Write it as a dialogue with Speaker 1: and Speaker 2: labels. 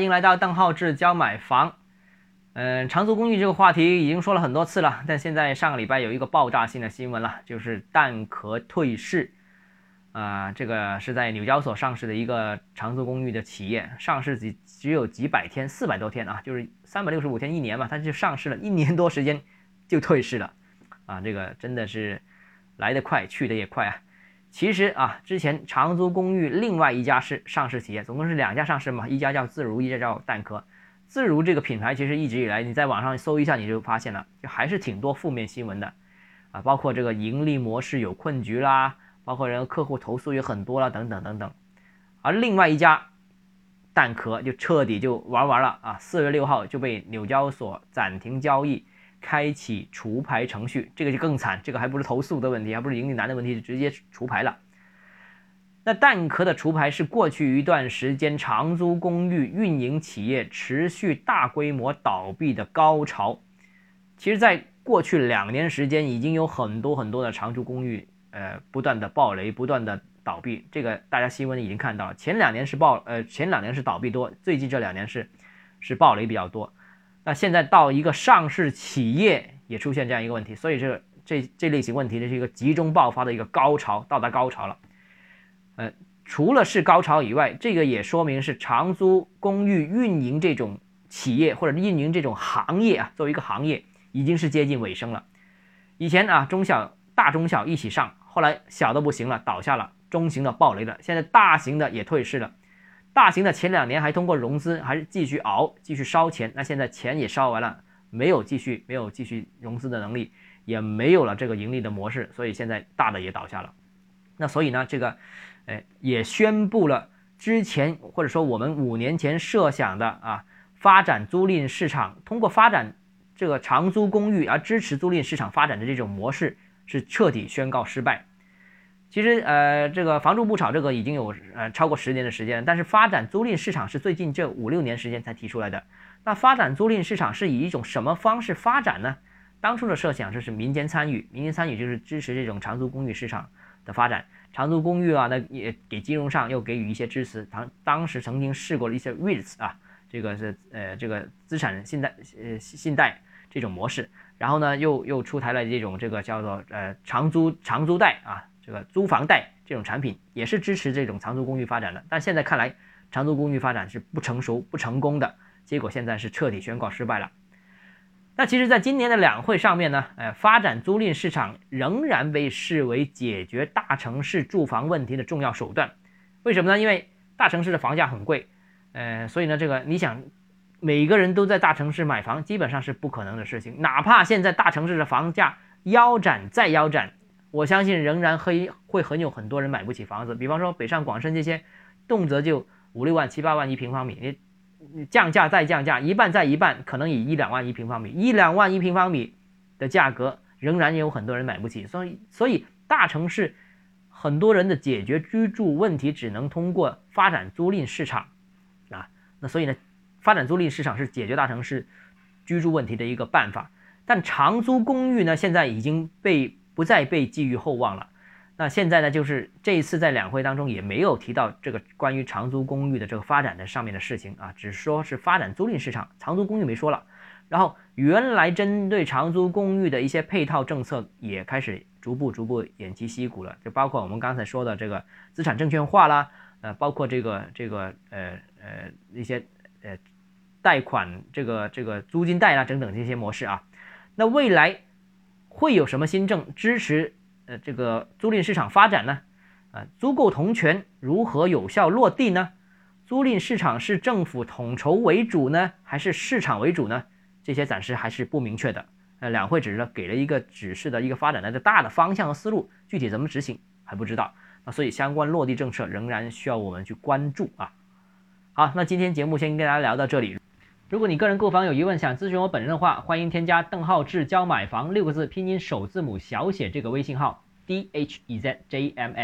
Speaker 1: 欢迎来到邓浩志教买房。嗯，长租公寓这个话题已经说了很多次了，但现在上个礼拜有一个爆炸性的新闻了，就是蛋壳退市。啊，这个是在纽交所上市的一个长租公寓的企业，上市只只有几百天，四百多天啊，就是三百六十五天一年嘛，它就上市了一年多时间就退市了。啊，这个真的是来得快，去得也快啊。其实啊，之前长租公寓另外一家是上市企业，总共是两家上市嘛，一家叫自如，一家叫蛋壳。自如这个品牌其实一直以来，你在网上搜一下，你就发现了，就还是挺多负面新闻的，啊，包括这个盈利模式有困局啦，包括人客户投诉也很多了，等等等等。而另外一家蛋壳就彻底就玩完了啊，四月六号就被纽交所暂停交易。开启除牌程序，这个就更惨，这个还不是投诉的问题，还不是盈利难的问题，就直接除牌了。那蛋壳的除牌是过去一段时间长租公寓运营企业持续大规模倒闭的高潮。其实，在过去两年时间，已经有很多很多的长租公寓，呃，不断的暴雷，不断的倒闭。这个大家新闻已经看到了，前两年是暴，呃，前两年是倒闭多，最近这两年是是暴雷比较多。那现在到一个上市企业也出现这样一个问题，所以这这这类型问题呢是一个集中爆发的一个高潮，到达高潮了。呃，除了是高潮以外，这个也说明是长租公寓运营这种企业或者运营这种行业啊，作为一个行业已经是接近尾声了。以前啊，中小大中小一起上，后来小的不行了，倒下了，中型的暴雷了，现在大型的也退市了。大型的前两年还通过融资，还是继续熬，继续烧钱。那现在钱也烧完了，没有继续，没有继续融资的能力，也没有了这个盈利的模式，所以现在大的也倒下了。那所以呢，这个，哎，也宣布了之前或者说我们五年前设想的啊，发展租赁市场，通过发展这个长租公寓而支持租赁市场发展的这种模式，是彻底宣告失败。其实，呃，这个房住不炒这个已经有呃超过十年的时间，但是发展租赁市场是最近这五六年时间才提出来的。那发展租赁市场是以一种什么方式发展呢？当初的设想就是民间参与，民间参与就是支持这种长租公寓市场的发展。长租公寓啊，那也给金融上又给予一些支持。当当时曾经试过了一些 REITs 啊，这个是呃这个资产信贷呃信贷这种模式，然后呢又又出台了这种这个叫做呃长租长租贷啊。这个租房贷这种产品也是支持这种长租公寓发展的，但现在看来，长租公寓发展是不成熟、不成功的，结果现在是彻底宣告失败了。那其实，在今年的两会上面呢，呃，发展租赁市场仍然被视为解决大城市住房问题的重要手段。为什么呢？因为大城市的房价很贵，呃，所以呢，这个你想，每个人都在大城市买房，基本上是不可能的事情。哪怕现在大城市的房价腰斩再腰斩。我相信仍然会会很有很多人买不起房子，比方说北上广深这些，动辄就五六万、七八万一平方米，你你降价再降价，一半再一半，可能以一两万一平方米，一两万一平方米的价格，仍然有很多人买不起。所以，所以大城市很多人的解决居住问题，只能通过发展租赁市场啊。那所以呢，发展租赁市场是解决大城市居住问题的一个办法。但长租公寓呢，现在已经被不再被寄予厚望了。那现在呢，就是这一次在两会当中也没有提到这个关于长租公寓的这个发展的上面的事情啊，只说是发展租赁市场，长租公寓没说了。然后原来针对长租公寓的一些配套政策也开始逐步逐步偃旗息鼓了，就包括我们刚才说的这个资产证券化啦，呃，包括这个这个呃呃一些呃贷款这个这个租金贷啦等等这些模式啊。那未来。会有什么新政支持呃这个租赁市场发展呢？啊，租购同权如何有效落地呢？租赁市场是政府统筹为主呢，还是市场为主呢？这些暂时还是不明确的。呃，两会只是给了一个指示的一个发展的大的方向和思路，具体怎么执行还不知道。那所以相关落地政策仍然需要我们去关注啊。好，那今天节目先跟大家聊到这里。如果你个人购房有疑问，想咨询我本人的话，欢迎添加邓浩志教买房六个字拼音首字母小写这个微信号 d h e z j m f